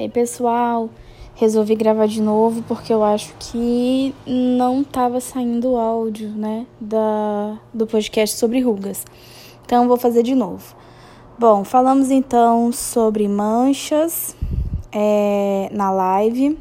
Ei, pessoal, resolvi gravar de novo porque eu acho que não estava saindo o áudio, né, da, do podcast sobre rugas. Então, vou fazer de novo. Bom, falamos então sobre manchas é, na live.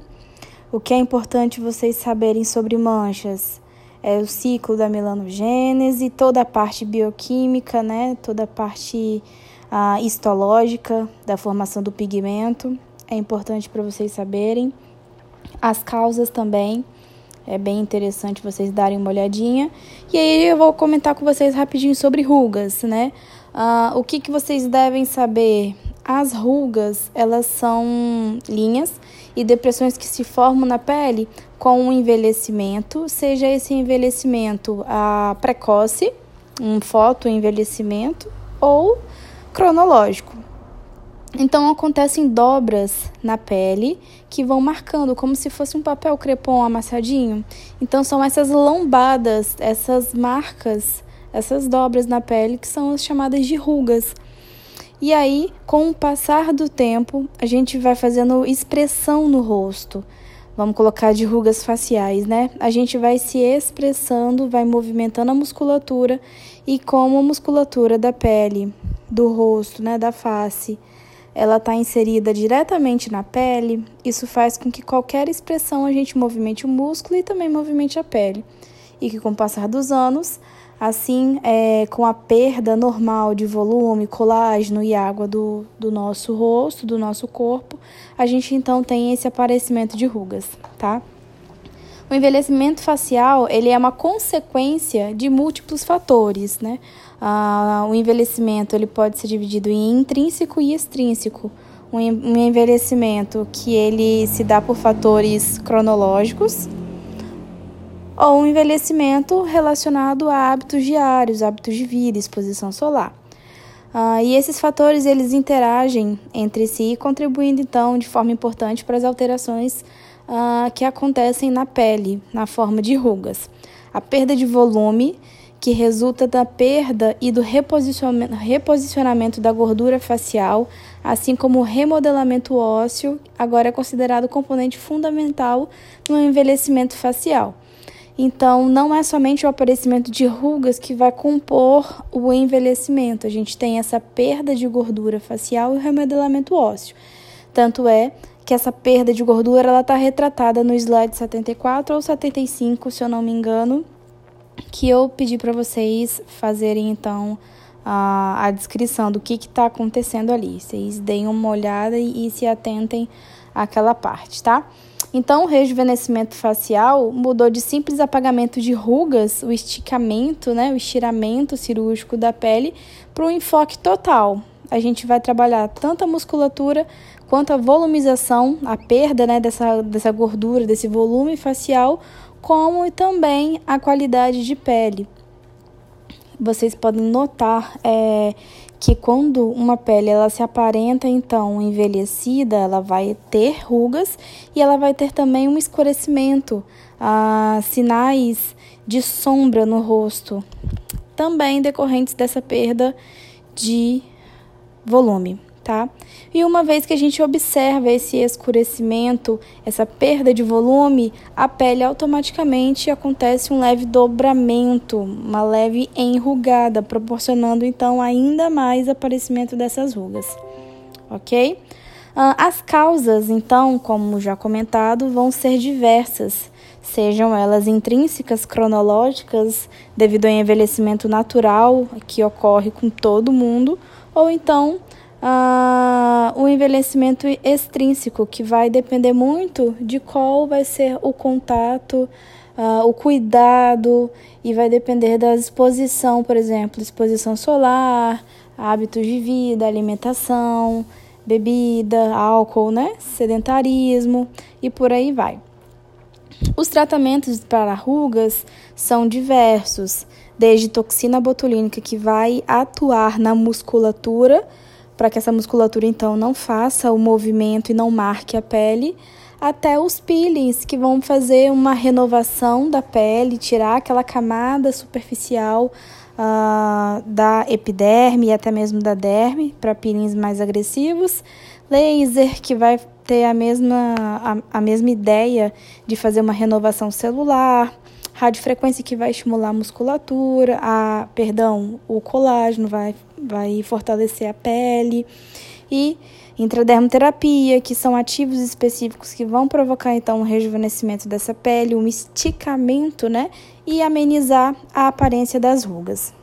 O que é importante vocês saberem sobre manchas é o ciclo da melanogênese, toda a parte bioquímica, né, toda a parte ah, histológica da formação do pigmento é importante para vocês saberem. As causas também, é bem interessante vocês darem uma olhadinha. E aí eu vou comentar com vocês rapidinho sobre rugas, né? Uh, o que, que vocês devem saber? As rugas, elas são linhas e depressões que se formam na pele com o envelhecimento, seja esse envelhecimento uh, precoce, um fotoenvelhecimento, ou cronológico. Então acontecem dobras na pele que vão marcando como se fosse um papel crepom amassadinho. Então são essas lombadas, essas marcas, essas dobras na pele que são as chamadas de rugas. E aí, com o passar do tempo, a gente vai fazendo expressão no rosto. Vamos colocar de rugas faciais, né? A gente vai se expressando, vai movimentando a musculatura e como a musculatura da pele, do rosto, né, da face, ela está inserida diretamente na pele, isso faz com que qualquer expressão a gente movimente o músculo e também movimente a pele. E que com o passar dos anos, assim, é, com a perda normal de volume, colágeno e água do, do nosso rosto, do nosso corpo, a gente então tem esse aparecimento de rugas, tá? O envelhecimento facial ele é uma consequência de múltiplos fatores, né? Ah, o envelhecimento ele pode ser dividido em intrínseco e extrínseco. Um envelhecimento que ele se dá por fatores cronológicos ou um envelhecimento relacionado a hábitos diários, hábitos de vida, exposição solar. Ah, e esses fatores eles interagem entre si, contribuindo então de forma importante para as alterações uh, que acontecem na pele, na forma de rugas. A perda de volume, que resulta da perda e do reposicionamento, da gordura facial, assim como o remodelamento ósseo, agora é considerado componente fundamental no envelhecimento facial. Então, não é somente o aparecimento de rugas que vai compor o envelhecimento. A gente tem essa perda de gordura facial e o remodelamento ósseo. Tanto é que essa perda de gordura está retratada no slide 74 ou 75, se eu não me engano, que eu pedi para vocês fazerem então a, a descrição do que está acontecendo ali. Vocês deem uma olhada e, e se atentem àquela parte, tá? Então, o rejuvenescimento facial mudou de simples apagamento de rugas, o esticamento, né, o estiramento cirúrgico da pele, para um enfoque total. A gente vai trabalhar tanto a musculatura quanto a volumização, a perda né, dessa, dessa gordura, desse volume facial, como também a qualidade de pele. Vocês podem notar é, que quando uma pele ela se aparenta então envelhecida, ela vai ter rugas e ela vai ter também um escurecimento, ah, sinais de sombra no rosto, também decorrentes dessa perda de volume tá? E uma vez que a gente observa esse escurecimento, essa perda de volume, a pele automaticamente acontece um leve dobramento, uma leve enrugada, proporcionando então ainda mais aparecimento dessas rugas, ok? Ah, as causas, então, como já comentado, vão ser diversas, sejam elas intrínsecas, cronológicas, devido ao envelhecimento natural que ocorre com todo mundo, ou então ah, o envelhecimento extrínseco, que vai depender muito de qual vai ser o contato, ah, o cuidado, e vai depender da exposição, por exemplo, exposição solar, hábitos de vida, alimentação, bebida, álcool, né? sedentarismo e por aí vai. Os tratamentos para rugas são diversos, desde toxina botulínica, que vai atuar na musculatura para que essa musculatura então não faça o movimento e não marque a pele, até os peelings que vão fazer uma renovação da pele, tirar aquela camada superficial uh, da epiderme e até mesmo da derme para peelings mais agressivos, laser que vai ter a mesma, a, a mesma ideia de fazer uma renovação celular, radiofrequência que vai estimular a musculatura, a, perdão, o colágeno vai, vai fortalecer a pele e intradermoterapia, que são ativos específicos que vão provocar então um rejuvenescimento dessa pele, um esticamento, né, e amenizar a aparência das rugas.